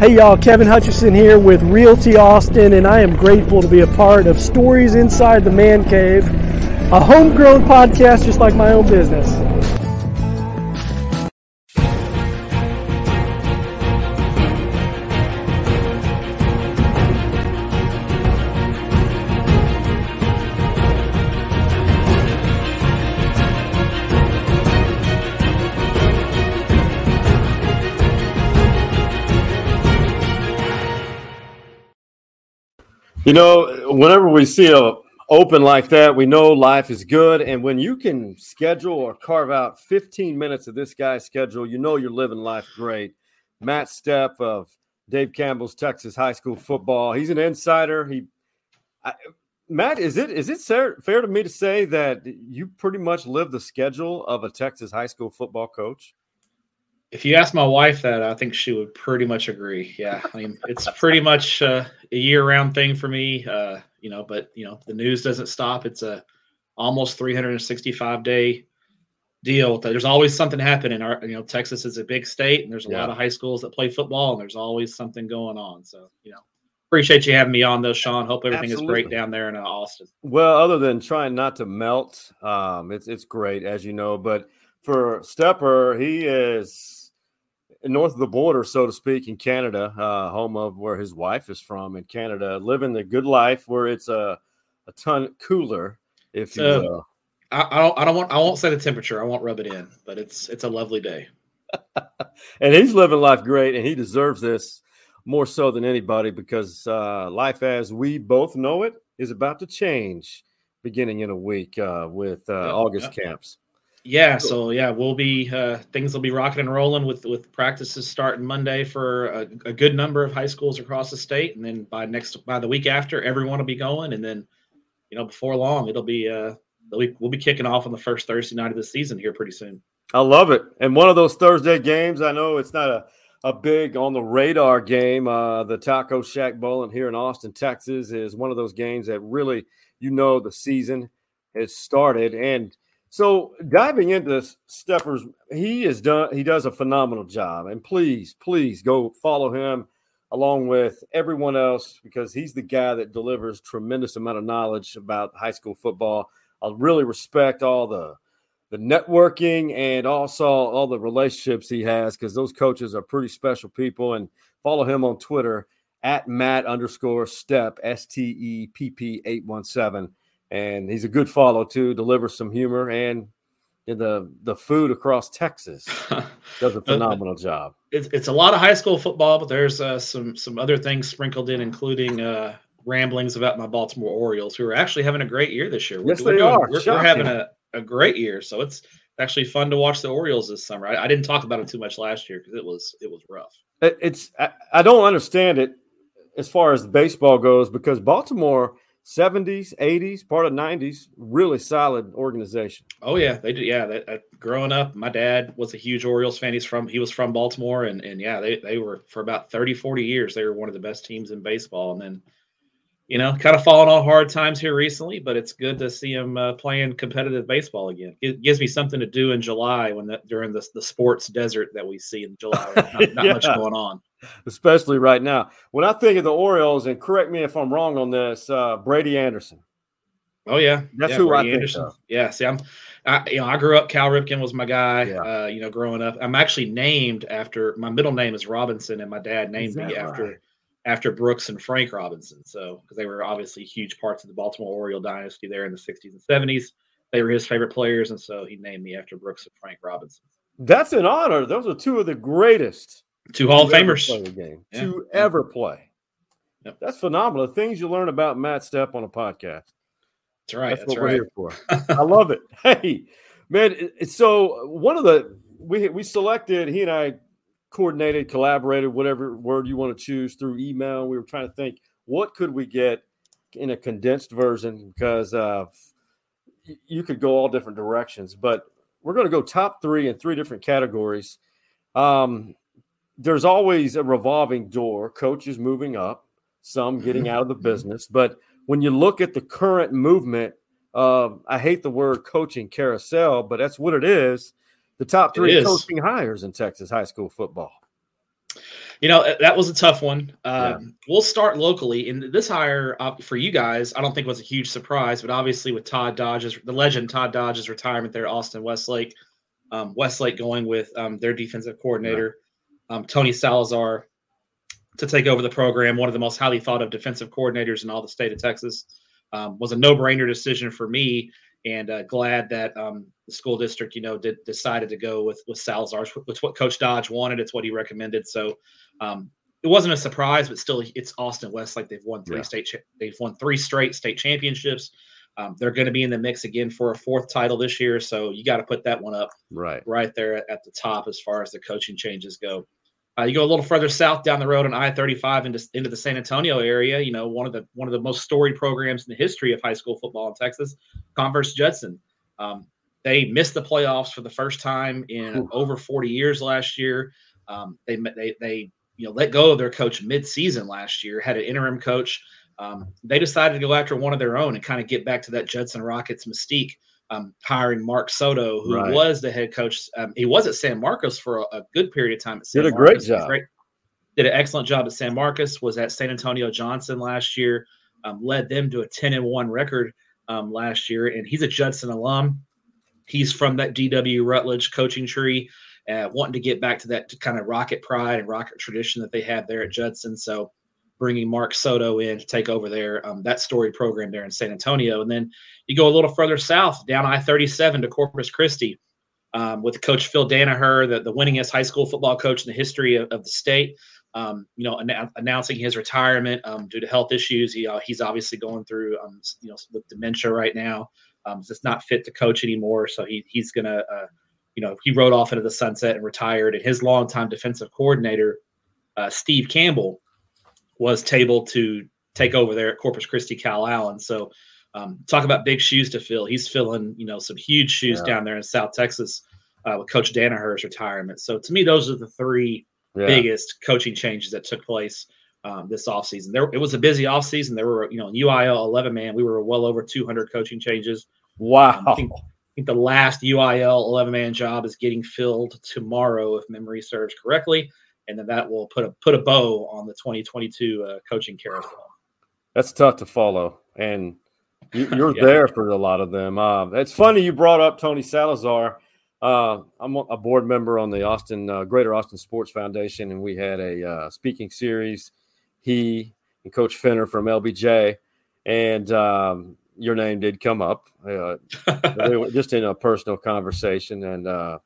Hey y'all, Kevin Hutchison here with Realty Austin, and I am grateful to be a part of Stories Inside the Man Cave, a homegrown podcast just like my own business. You know, whenever we see a open like that, we know life is good. And when you can schedule or carve out 15 minutes of this guy's schedule, you know you're living life great. Matt Stepp of Dave Campbell's Texas high school football. He's an insider. He, I, Matt, is it is it fair, fair to me to say that you pretty much live the schedule of a Texas high school football coach? If you ask my wife that, I think she would pretty much agree. Yeah, I mean, it's pretty much uh, a year-round thing for me. Uh, you know, but you know, the news doesn't stop. It's a almost 365 day deal. There's always something happening. Our, you know, Texas is a big state, and there's a yeah. lot of high schools that play football, and there's always something going on. So, you know, appreciate you having me on, though, Sean. Hope everything Absolutely. is great down there in uh, Austin. Well, other than trying not to melt, um, it's it's great, as you know. But for Stepper, he is north of the border, so to speak, in Canada, uh, home of where his wife is from in Canada, living the good life where it's a, a ton cooler, if you will. I, I, don't. I don't want. I won't say the temperature. I won't rub it in, but it's it's a lovely day. and he's living life great, and he deserves this more so than anybody because uh, life, as we both know it, is about to change beginning in a week uh, with uh, August camps. Yeah, so yeah, we'll be uh, things will be rocking and rolling with with practices starting Monday for a, a, good number of high schools across the state, and then by next by the week after, everyone will be going, and then you know before long it'll be uh we'll be, we'll be kicking off on the first Thursday night of the season here pretty soon. I love it, and one of those Thursday games. I know it's not a a big on the radar game. Uh, the Taco Shack Bowling here in Austin, Texas, is one of those games that really you know the season has started and so diving into Steppers, he is done. He does a phenomenal job, and please, please go follow him along with everyone else because he's the guy that delivers tremendous amount of knowledge about high school football. I really respect all the the networking and also all the relationships he has because those coaches are pretty special people. And follow him on Twitter at Matt underscore Step S T E P P eight one seven and he's a good follow too. Delivers some humor and the the food across Texas does a phenomenal job. It's, it's a lot of high school football, but there's uh, some some other things sprinkled in, including uh, ramblings about my Baltimore Orioles, who are actually having a great year this year. We're, yes, we're they doing, are. We're, we're, having a, a great year, so it's actually fun to watch the Orioles this summer. I, I didn't talk about it too much last year because it was it was rough. It, it's I, I don't understand it as far as baseball goes because Baltimore 70s, 80s, part of 90s, really solid organization. Oh yeah, they did. Yeah, they, uh, growing up, my dad was a huge Orioles fan. He's from he was from Baltimore, and and yeah, they they were for about 30, 40 years. They were one of the best teams in baseball, and then you know, kind of fallen on hard times here recently, but it's good to see him uh, playing competitive baseball again. It gives me something to do in July when that during the the sports desert that we see in July. Not, not yeah. much going on especially right now. When I think of the Orioles, and correct me if I'm wrong on this, uh, Brady Anderson. Oh yeah, that's yeah, who Brady I think Anderson. Of. Yeah, see, I'm, I, you know, I grew up. Cal Ripken was my guy. Yeah. Uh, you know, growing up, I'm actually named after my middle name is Robinson, and my dad named me right? after after Brooks and Frank Robinson. So because they were obviously huge parts of the Baltimore Oriole dynasty there in the 60s and 70s. They were his favorite players, and so he named me after Brooks and Frank Robinson. That's an honor. Those are two of the greatest Two Hall of Famers. Game. Yeah. To ever play. Yep. That's phenomenal. The things you learn about Matt Stepp on a podcast. That's right. That's, That's what right. we're here for. I love it. Hey, man. So one of the we we selected. He and I coordinated, collaborated, whatever word you want to choose through email. We were trying to think what could we get in a condensed version because uh, you could go all different directions. But we're going to go top three in three different categories. Um, there's always a revolving door, coaches moving up, some getting out of the business. But when you look at the current movement, uh, I hate the word coaching carousel, but that's what it is. The top three coaching hires in Texas high school football. You know, that was a tough one. Um, yeah. We'll start locally. And this hire uh, for you guys, I don't think was a huge surprise, but obviously with Todd Dodge's, the legend Todd Dodge's retirement there, Austin Westlake, um, Westlake going with um, their defensive coordinator, um, Tony Salazar, to take over the program. One of the most highly thought of defensive coordinators in all the state of Texas. Um, was a no brainer decision for me and uh, glad that um, the school district, you know, did decided to go with with Salazar. It's what Coach Dodge wanted. It's what he recommended. So um, it wasn't a surprise, but still, it's Austin West. Like they've won three yeah. state, they've won three straight state championships. Um, they're going to be in the mix again for a fourth title this year. So you got to put that one up right, right there at the top as far as the coaching changes go. Uh, you go a little further south down the road on I-35 into, into the San Antonio area. You know, one of the one of the most storied programs in the history of high school football in Texas, Converse Judson. Um, they missed the playoffs for the first time in Ooh. over 40 years last year. Um, they they they you know let go of their coach mid-season last year. Had an interim coach. Um, they decided to go after one of their own and kind of get back to that Judson Rockets mystique um, hiring Mark Soto, who right. was the head coach. Um, he was at San Marcos for a, a, good period of time. At San did a Marcos. great job. Great, did an excellent job at San Marcos. Was at San Antonio Johnson last year. Um, led them to a ten and one record um, last year, and he's a Judson alum. He's from that DW Rutledge coaching tree, uh, wanting to get back to that kind of rocket pride and rocket tradition that they have there at Judson. So bringing Mark Soto in to take over there um, that story program there in San Antonio. And then you go a little further south down I 37 to Corpus Christi um, with Coach Phil Danaher, the, the winningest high school football coach in the history of, of the state. Um, you know, an- announcing his retirement um, due to health issues. He, uh, he's obviously going through, um, you know, with dementia right now. Um, just not fit to coach anymore. So he, he's going to, uh, you know, he rode off into the sunset and retired. And his longtime defensive coordinator, uh, Steve Campbell, was able to take over there at Corpus Christi Calallen. So um, talk about big shoes to fill. He's filling, you know, some huge shoes yeah. down there in South Texas uh, with Coach Danaher's retirement. So to me, those are the three yeah. biggest coaching changes that took place um, this offseason. There, it was a busy offseason. There were, you know, UIL 11 man, we were well over 200 coaching changes. Wow. I, think, I think the last UIL 11 man job is getting filled tomorrow, if memory serves correctly and then that will put a put a bow on the 2022 uh, coaching carousel. That's tough to follow, and you, are yeah. there for a lot of them. Uh, it's funny you brought up Tony Salazar. Uh, I'm a board member on the Austin uh, Greater Austin Sports Foundation, and we had a uh, speaking series. He and Coach Fenner from LBJ, and um, your name did come up uh, just in a personal conversation. And uh,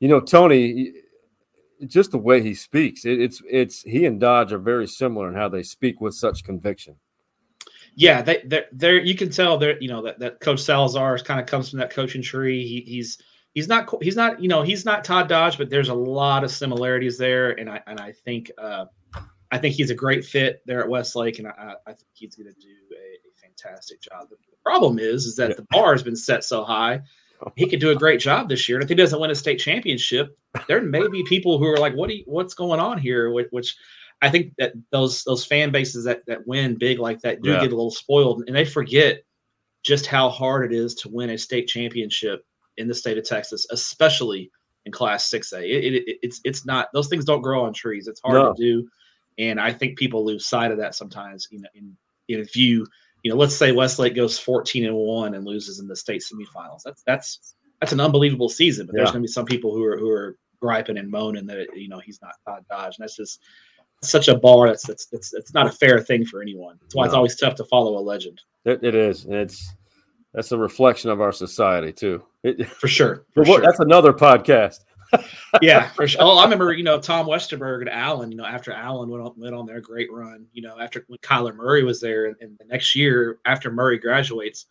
you know, Tony, just the way he speaks. It, it's it's he and Dodge are very similar in how they speak with such conviction. Yeah, they they're, they're you can tell they're you know that, that Coach Salazar kind of comes from that coaching tree. He, he's he's not he's not you know he's not Todd Dodge, but there's a lot of similarities there, and I and I think uh, I think he's a great fit there at Westlake, and I, I think he's going to do a, a, fantastic job. The problem is is that yeah. the bar has been set so high he could do a great job this year. And if he doesn't win a state championship, there may be people who are like, "What? You, what's going on here?" Which I think that those those fan bases that that win big like that do yeah. get a little spoiled, and they forget just how hard it is to win a state championship in the state of Texas, especially in Class Six A. It, it, it's it's not those things don't grow on trees. It's hard no. to do, and I think people lose sight of that sometimes. You know, in, in if you you know, let's say Westlake goes 14 and one and loses in the state semifinals. That's that's that's an unbelievable season. But yeah. there's going to be some people who are who are griping and moaning that you know he's not Todd Dodge, and that's just such a bar. That's that's it's it's not a fair thing for anyone. That's why no. it's always tough to follow a legend. it, it is. And it's that's a reflection of our society too. It, for sure. For sure. That's another podcast yeah, for sure. Oh, I remember, you know, Tom Westerberg and Allen, you know, after Allen went on, went on their great run, you know, after when Kyler Murray was there and, and the next year after Murray graduates,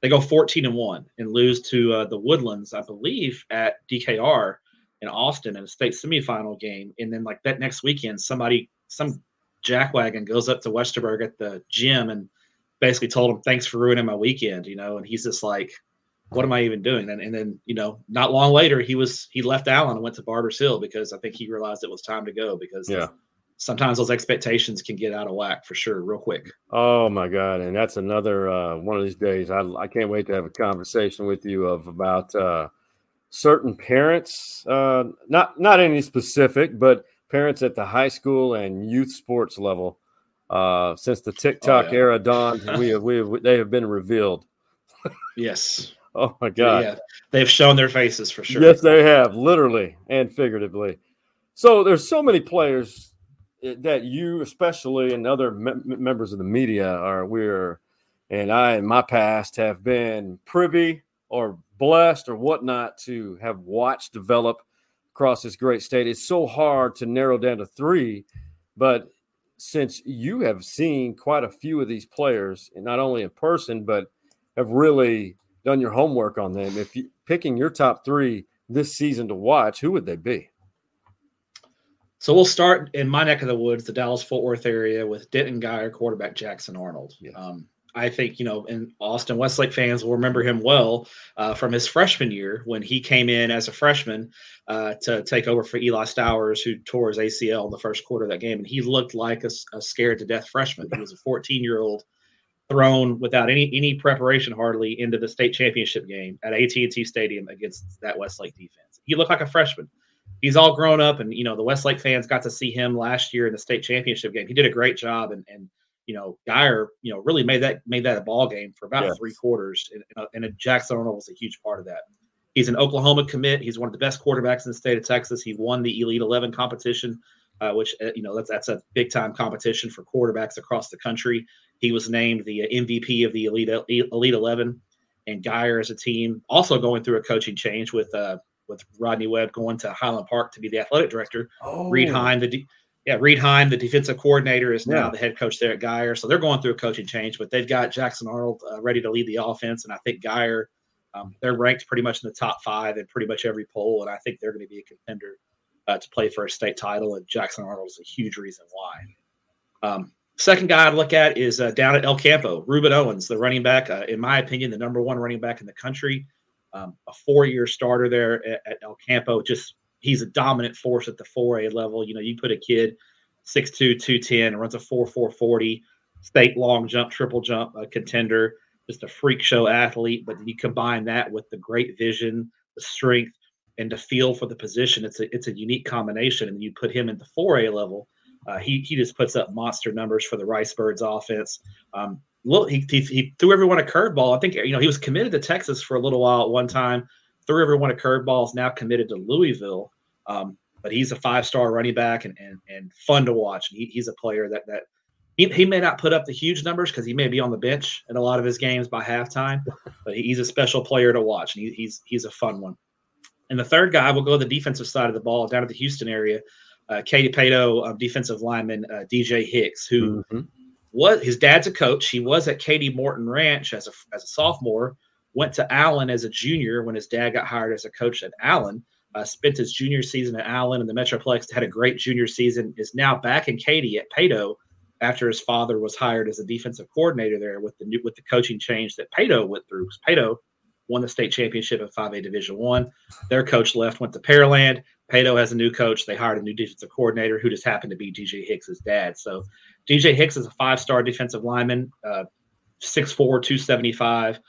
they go 14 and one and lose to uh, the Woodlands, I believe, at DKR in Austin in a state semifinal game. And then like that next weekend, somebody, some jackwagon goes up to Westerberg at the gym and basically told him, thanks for ruining my weekend, you know, and he's just like, what am I even doing? And, and then, you know, not long later, he was, he left Allen and went to Barbers Hill because I think he realized it was time to go because yeah. sometimes those expectations can get out of whack for sure, real quick. Oh my God. And that's another, uh, one of these days. I, I can't wait to have a conversation with you of about, uh, certain parents, uh, not, not any specific, but parents at the high school and youth sports level. Uh, since the TikTok oh, yeah. era dawned, we have, we have, they have been revealed. yes. Oh my God. Yeah, they've shown their faces for sure. Yes, they have, literally and figuratively. So there's so many players eh, that you, especially, and other me- members of the media are we're, and I in my past have been privy or blessed or whatnot to have watched develop across this great state. It's so hard to narrow down to three, but since you have seen quite a few of these players, and not only in person, but have really done your homework on them, if you picking your top three this season to watch, who would they be? So we'll start in my neck of the woods, the Dallas Fort Worth area, with Denton Guyer, quarterback Jackson Arnold. Yeah. Um, I think you know, and Austin Westlake fans will remember him well uh, from his freshman year when he came in as a freshman uh, to take over for Eli Stowers, who tore his ACL in the first quarter of that game, and he looked like a, a scared to death freshman. He was a 14 year old thrown without any any preparation hardly into the state championship game at AT&T Stadium against that Westlake defense. He looked like a freshman. He's all grown up, and you know the Westlake fans got to see him last year in the state championship game. He did a great job, and and you know, Guyer, you know, really made that made that a ball game for about yes. three quarters, and, and Jackson Arnold was a huge part of that. He's an Oklahoma commit. He's one of the best quarterbacks in the state of Texas. He won the Elite Eleven competition, uh, which uh, you know that's that's a big time competition for quarterbacks across the country. He was named the MVP of the Elite Elite Eleven, and Guyer as a team also going through a coaching change with uh, with Rodney Webb going to Highland Park to be the athletic director. Oh. Reed Heim, the yeah, Reed Heim, the defensive coordinator, is now yeah. the head coach there at Guyer. So they're going through a coaching change, but they've got Jackson Arnold uh, ready to lead the offense. And I think Guyer, um, they're ranked pretty much in the top five in pretty much every poll. And I think they're going to be a contender uh, to play for a state title. And Jackson Arnold is a huge reason why. Um, second guy I'd look at is uh, down at El Campo, Rueben Owens, the running back. Uh, in my opinion, the number one running back in the country. Um, a four-year starter there at, at El Campo, just he's a dominant force at the 4A level. You know, you put a kid 6'2, 210, runs a 4 4 40, state long jump, triple jump, contender, just a freak show athlete. But you combine that with the great vision, the strength, and to feel for the position. It's a it's a unique combination. And you put him at the 4A level. Uh, he he just puts up monster numbers for the Rice Birds offense. Um, look, he, he, he threw everyone a curveball. I think you know he was committed to Texas for a little while at one time threw everyone a curveball, is now committed to Louisville. Um, but he's a five star running back and, and, and fun to watch. He, he's a player that, that he, he may not put up the huge numbers because he may be on the bench in a lot of his games by halftime, but he's a special player to watch. And he, he's, he's a fun one. And the third guy will go to the defensive side of the ball down at the Houston area. Uh, Katy Paetow, um, defensive lineman uh, DJ Hicks, who mm-hmm. was his dad's a coach. He was at Katy Morton Ranch as a as a sophomore went to Allen as a junior when his dad got hired as a coach at Allen. Uh, spent his junior season at Allen and the Metroplex, had a great junior season, is now back in Katy at Paetow after his father was hired as a defensive coordinator there with the new, with the coaching change that Paetow went through. Paetow won the state championship in 5A Division One. Their coach left, went to Pearland. Paetow has a new coach. They hired a new defensive coordinator who just happened to be DJ Hicks's dad. So DJ Hicks is a five-star defensive lineman, uh, 6'4", 275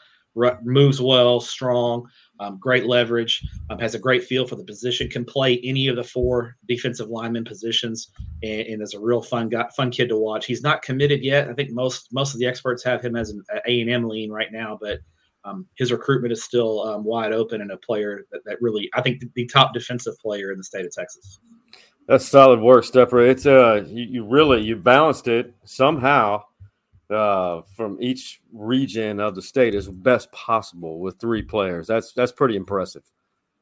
moves well, strong, um, great leverage, um, has a great feel for the position, can play any of the four defensive lineman positions, and, and is a real fun guy, fun kid to watch. He's not committed yet. I think most most of the experts have him as an A and M lean right now, but um, his recruitment is still um, wide open and a player that, that really, I think, the, top defensive player in the state of Texas. That's solid work, Stepper. It's uh, you, you really you balanced it somehow uh, from each region of the state as best possible with three players. That's that's pretty impressive.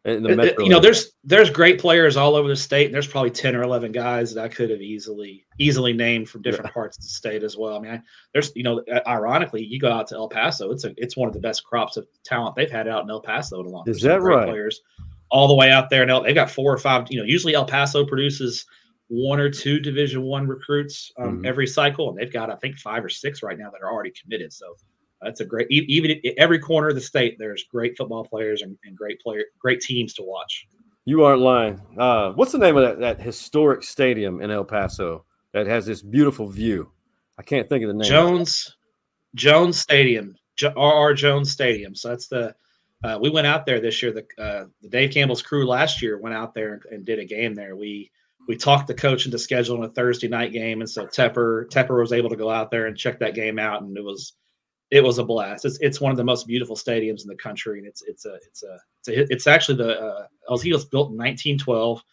In the it, you know, there's there's great players all over the state. And there's probably ten or eleven guys that I could have easily easily named from different yeah. parts of the state as well. I mean, I, there's you know, ironically, you go out to El Paso, it's a it's one of the best crops of talent they've had out in El Paso in a long. Is that right? Players all the way out there, and they've got four or five. You know, usually El Paso produces one or two division one recruits um, mm-hmm. every cycle and they've got i think five or six right now that are already committed so that's a great even every corner of the state there's great football players and, and great player great teams to watch. You aren't lying. Uh, what's the name of that, that historic stadium in el paso that has this beautiful view? I can't think of the name. Jones jones stadium rr jones stadium. So that's the uh, we went out there this year. The, uh, the dave campbell's crew last year went out there and, and did a game there. We we talked the coach into scheduling a Thursday night game, and so Tepper Tepper was able to go out there and check that game out, and it was it was a blast. It's it's one of the most beautiful stadiums in the country, and it's it's a it's a it's, a, it's actually the uh, El built in 1912.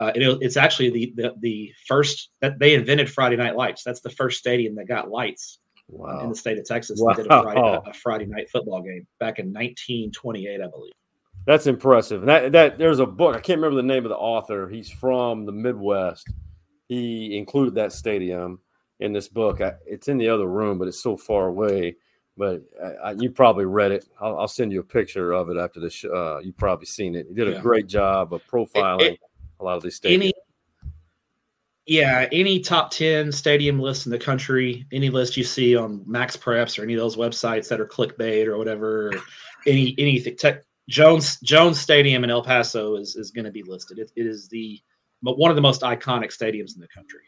Uh, it, it's actually the, the the first that they invented Friday Night Lights. That's the first stadium that got lights wow. in the state of Texas. Wow. did a Friday, a, a Friday night football game back in 1928, I believe. That's impressive. And that that there's a book. I can't remember the name of the author. He's from the Midwest. He included that stadium in this book. I, it's in the other room, but it's so far away. But I, you probably read it. I'll, I'll, send you a picture of it after this. Uh, you've probably seen it. He did a great job of profiling it, it, a lot of these stadiums. Any, yeah, any top ten stadium list in the country, any list you see on MaxPreps or any of those websites that are clickbait or whatever, or any anything tech Jones Jones Stadium in El Paso is is going to be listed. It, it is the one of the most iconic stadiums in the country.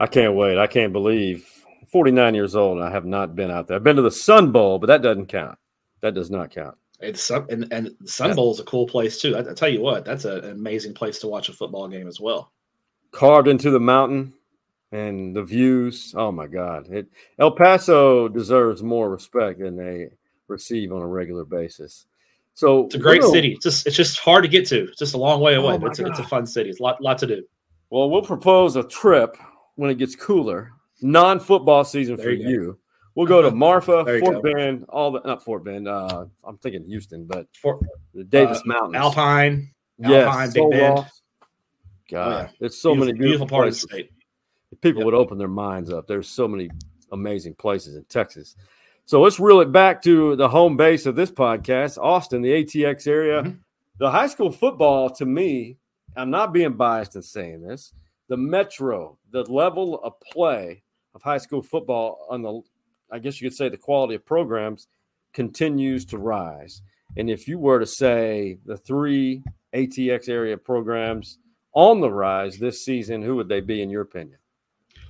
I can't wait. I can't believe 49 years old and I have not been out there. I've been to the Sun Bowl, but that doesn't count. That does not count. It's and and the Sun Bowl is a cool place too. I, I tell you what, that's a, an amazing place to watch a football game as well. Carved into the mountain and the views. Oh my God! It, El Paso deserves more respect than they receive on a regular basis. So it's a great city. It's just it's just hard to get to. It's just a long way away. Oh it's, a, it's a fun city. It's a lot lot to do. Well, we'll propose a trip when it gets cooler. Non-football season there for you. you. We'll go to Marfa, Fort go. Bend, all the not Fort Bend. Uh, I'm thinking Houston, but Fort, the Davis uh, Mountains, Alpine, yes, Alpine, Big Bend. God, oh, yeah. there's so beautiful, many beautiful, beautiful parts of the state. People yep. would open their minds up, there's so many amazing places in Texas. So let's reel it back to the home base of this podcast, Austin, the ATX area. Mm-hmm. The high school football, to me, I'm not being biased in saying this. The metro, the level of play of high school football on the, I guess you could say, the quality of programs continues to rise. And if you were to say the three ATX area programs on the rise this season, who would they be in your opinion?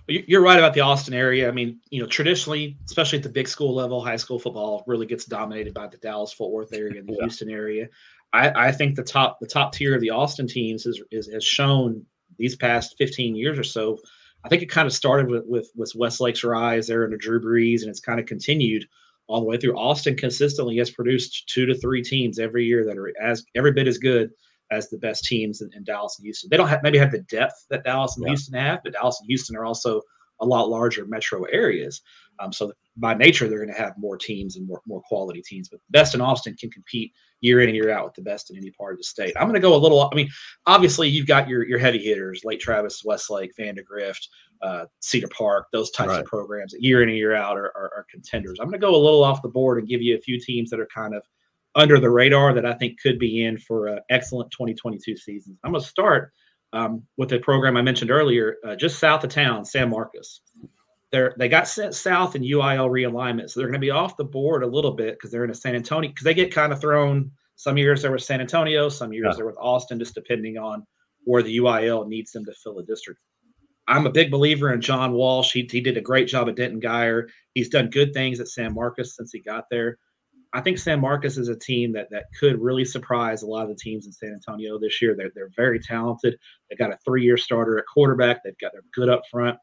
You're right about the Austin area. I mean, you know, traditionally, especially at the big school level, high school football really gets dominated by the Dallas Fort Worth area and the yeah. Houston area. I, I, think the top the top tier of the Austin teams is, is has shown these past 15 years or so. I think it kind of started with with, with Westlake's rise there under Drew Brees, and it's kind of continued all the way through. Austin consistently has produced two to three teams every year that are as every bit as good as the best teams in, in, Dallas and Houston. They don't have maybe have the depth that Dallas and yeah. Houston have, but Dallas and Houston are also a lot larger metro areas. Um, so by nature, they're going to have more teams and more, more quality teams. But the best in Austin can compete year in and year out with the best in any part of the state. I'm going to go a little. I mean, obviously, you've got your your heavy hitters, Lake Travis, Westlake, Vandegrift, uh, Cedar Park, those types right. of programs that year in and year out are, are, are contenders. I'm going to go a little off the board and give you a few teams that are kind of under the radar that I think could be in for an excellent 2022 season. I'm going to start um, with a program I mentioned earlier, uh, just south of town, San Marcos. They're, they got sent south in UIL realignment, so they're going to be off the board a little bit because they're in a San Antonio because they get kind of thrown. Some years they're with San Antonio, some years yeah. they're with Austin, just depending on where the UIL needs them to fill a district. I'm a big believer in John Walsh. He, he did a great job at Denton Guyer. He's done good things at San Marcos since he got there. I think San Marcos is a team that that could really surprise a lot of the teams in San Antonio this year. They're they're very talented. They've got a three-year starter at quarterback. They've got they're good up front.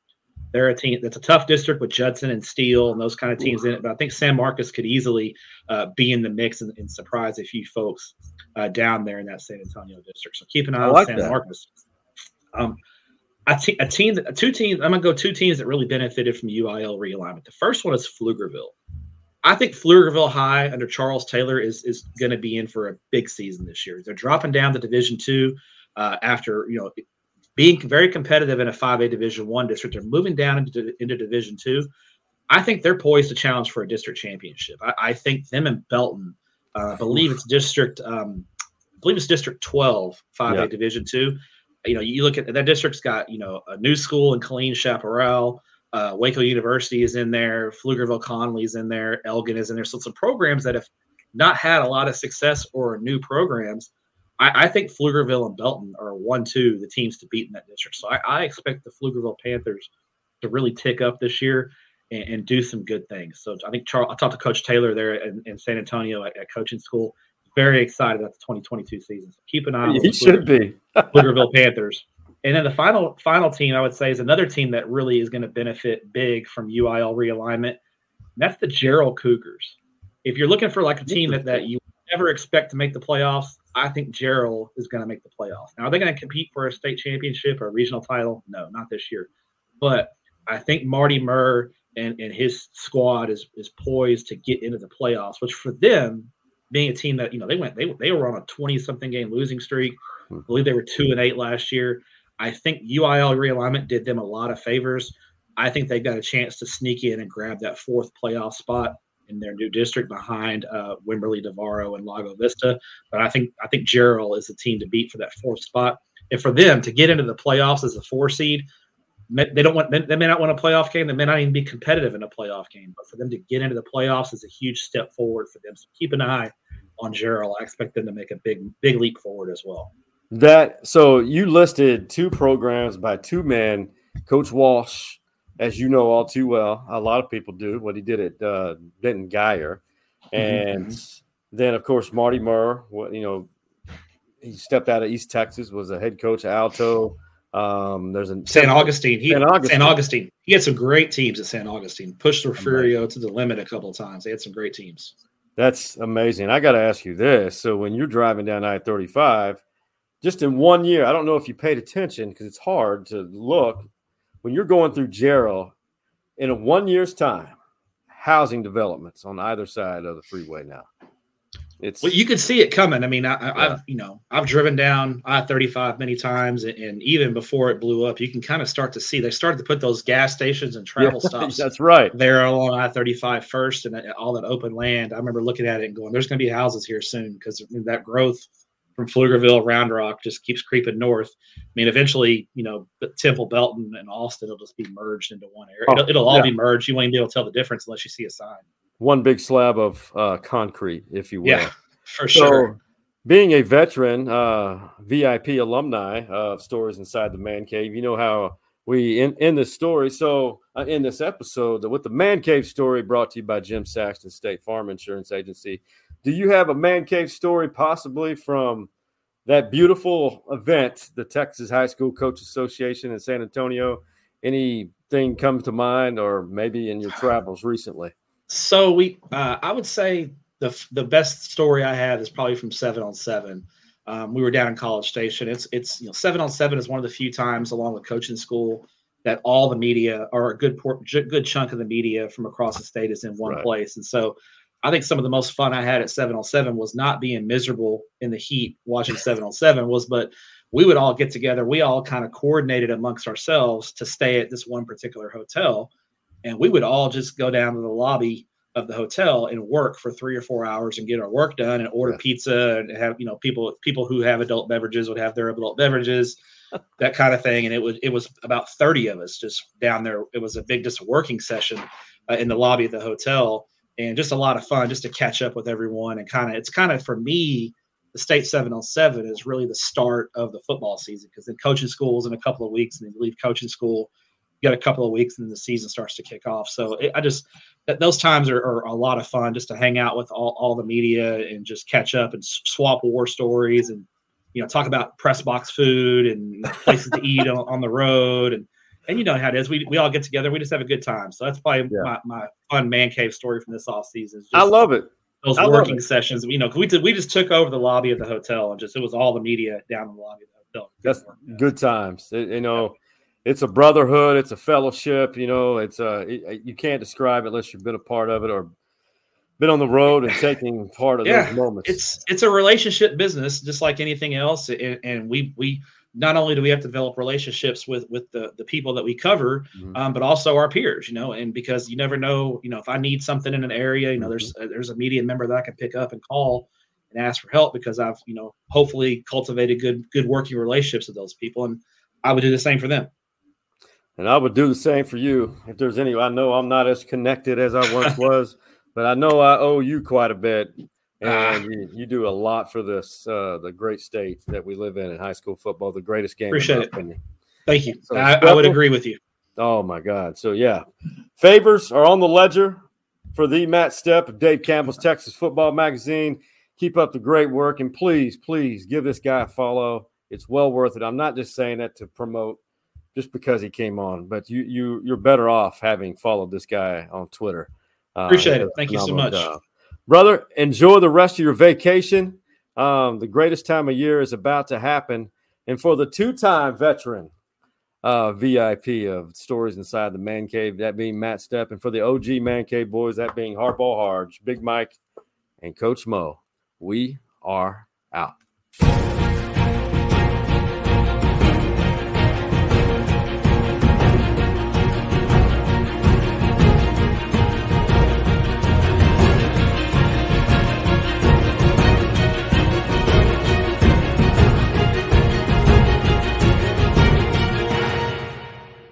They're a team that's a tough district with Judson and Steele and those kind of teams in it. But I think San Marcos could easily uh, be in the mix and, and, surprise a few folks uh, down there in that San Antonio district. So keep an eye like on San that. Marcos. Um, a, te- a team, that, two teams. I'm gonna go two teams that really benefited from UIL realignment. The first one is Pflugerville. I think Pflugerville High under Charles Taylor is is going to be in for a big season this year. They're dropping down to Division Two uh, after you know being very competitive in a 5A Division One district. They're moving down into into Division Two. I think they're poised to challenge for a district championship. I, I think them and Belton, uh, I believe it's district, um, I believe it's District 12, 5A yeah. Division Two. You know, you look at that district's got you know a new school in Killeen Chaparral. Uh, Waco University is in there. Pflugerville Connally is in there. Elgin is in there. So some programs that have not had a lot of success or new programs. I, I think Pflugerville and Belton are one, two, the teams to beat in that district. So I, I expect the Pflugerville Panthers to really tick up this year and, and, do some good things. So I think Charles, I talked to Coach Taylor there in, in San Antonio at, at, coaching school. Very excited about the 2022 season. So keep an eye on he should be Pflugerville Panthers. And then the final final team I would say is another team that really is going to benefit big from UIL realignment. that's the Jarrell Cougars. If you're looking for like a team that, that you never expect to make the playoffs, I think Jarrell is going to make the playoffs. Now, are they going to compete for a state championship or a regional title? No, not this year. But I think Marty Murr and, and his squad is is poised to get into the playoffs, which for them, being a team that, you know, they went, they, they were on a 20 something game losing streak. Hmm. I believe they were two and eight last year. I think UIL realignment did them a lot of favors. I think they got a chance to sneak in and grab that fourth playoff spot in their new district behind uh, Wimberley, Navarro, and Lago Vista. But I think I think Jarrell is the team to beat for that fourth spot. And for them to get into the playoffs as a four seed, they don't want they may not win a playoff game. They may not even be competitive in a playoff game. But for them to get into the playoffs is a huge step forward for them. So keep an eye on Jarrell. I expect them to make a big big leap forward as well. That so you listed two programs by two men, Coach Walsh, as you know all too well. A lot of people do what he did at uh, Denton Guyer, mm-hmm, and mm-hmm. then of course Marty Murr. What you know, he stepped out of East Texas, was a head coach at Alto. Um, there's a San Augustine. He, San Augustine. San Augustine. He had some great teams at San Augustine. Pushed Refugio to the limit a couple of times. They had some great teams. That's amazing. I got to ask you this: so when you're driving down I-35 just in one year, I don't know if you paid attention because it's hard to look when you're going through Jarrell in a one year's time, housing developments on either side of the freeway now. It's well, you can see it coming. I mean, I, have you know I've driven down I thirty five many times, and, and, even before it blew up, you can kind of start to see they started to put those gas stations and travel yeah, stops. That's right. There along I 35 first and uh, all that open land. I remember looking at it and going, "There's going to be houses here soon because that growth from Pflugerville, Round Rock just keeps creeping north. I mean, eventually, you know, Temple, Belton, and Austin will just be merged into one area. Oh, it'll, it'll, all yeah. be merged. You won't even be able to tell the difference unless you see a sign. One big slab of uh, concrete, if you will. Yeah, for so, sure. Being a veteran, uh, VIP alumni of Stories Inside the Man Cave, you know how we in, in this story. So uh, in this episode, with the Man Cave story brought to you by Jim Saxton State Farm Insurance Agency. Do you have a Man Cave story possibly from that beautiful event, the Texas High School Coach Association in San Antonio? Anything come to mind, or maybe in your travels recently? So we, uh, I would say the the best story I had is probably from seven on seven. Um, we were down in College Station. It's it's you know seven on seven is one of the few times along with coaching school that all the media or a good por- good chunk of the media from across the state is in one right. place. And so I think some of the most fun I had at seven on seven was not being miserable in the heat watching seven on seven was, but we would all get together. We all kind of coordinated amongst ourselves to stay at this one particular hotel, and we would all just go down to the lobby of the hotel and work for three or four hours and get our work done and order yeah. pizza and have you know people people who have adult beverages would have their adult beverages that kind of thing and it was it was about 30 of us just down there it was a big just working session uh, in the lobby of the hotel and just a lot of fun just to catch up with everyone and kind of it's kind of for me the state 707 is really the start of the football season because then coaching school is in a couple of weeks and then you leave coaching school you got a couple of weeks and then the season starts to kick off. So it, i just those times are, are, a lot of fun just to hang out with all, all the media and just catch up and swap war stories and you know talk about press box food and places to eat on, on, the road and and you know how it is. We, we all get together. We just have a good time. So that's probably yeah. my, my fun man cave story from this off season i love it. those I working sessions. You know we did we just took over the lobby of the hotel and just it was all the media down in the lobby of the hotel. That's good times. It, you know it's a brotherhood, it's a fellowship. You know, it's uh, a it, you can't describe it unless you've been a part of it or been on the road and taking part of yeah, those moments. It's it's a relationship business, just like anything else. And, and, we we not only do we have to develop relationships with with the the people that we cover, mm-hmm. um, but also our peers. You know, and because you never know, you know, if I need something in an area, you know, mm-hmm. there's uh, there's a media member that I can pick up and call and ask for help because I've you know hopefully cultivated good good working relationships with those people, and I would do the same for them. And I would do the same for you. If there's any, I know I'm not as connected as I once was, but I know I owe you quite a bit. And ah. you, you, do a lot for this, uh, the great state that we live in in high school football, the greatest game. Appreciate it. Thank you. So I, I would agree with you. Oh my God. So yeah, favors are on the ledger for the Matt Stepp of Dave Campbell's Texas Football Magazine. Keep up the great work, and please, please give this guy a follow It's well worth it. I'm not just saying that to promote just because he came on, but you you you're better off having followed this guy on Twitter. Uh, Appreciate it. Thank you so much, job. Brother. Enjoy the rest of your vacation. Um, the greatest time of year is about to happen, and for the two-time veteran uh, VIP of stories inside the man cave, that being Matt Stepp, and for the OG man cave boys, that being Hardball Harge, Big Mike, and Coach Mo. We are out.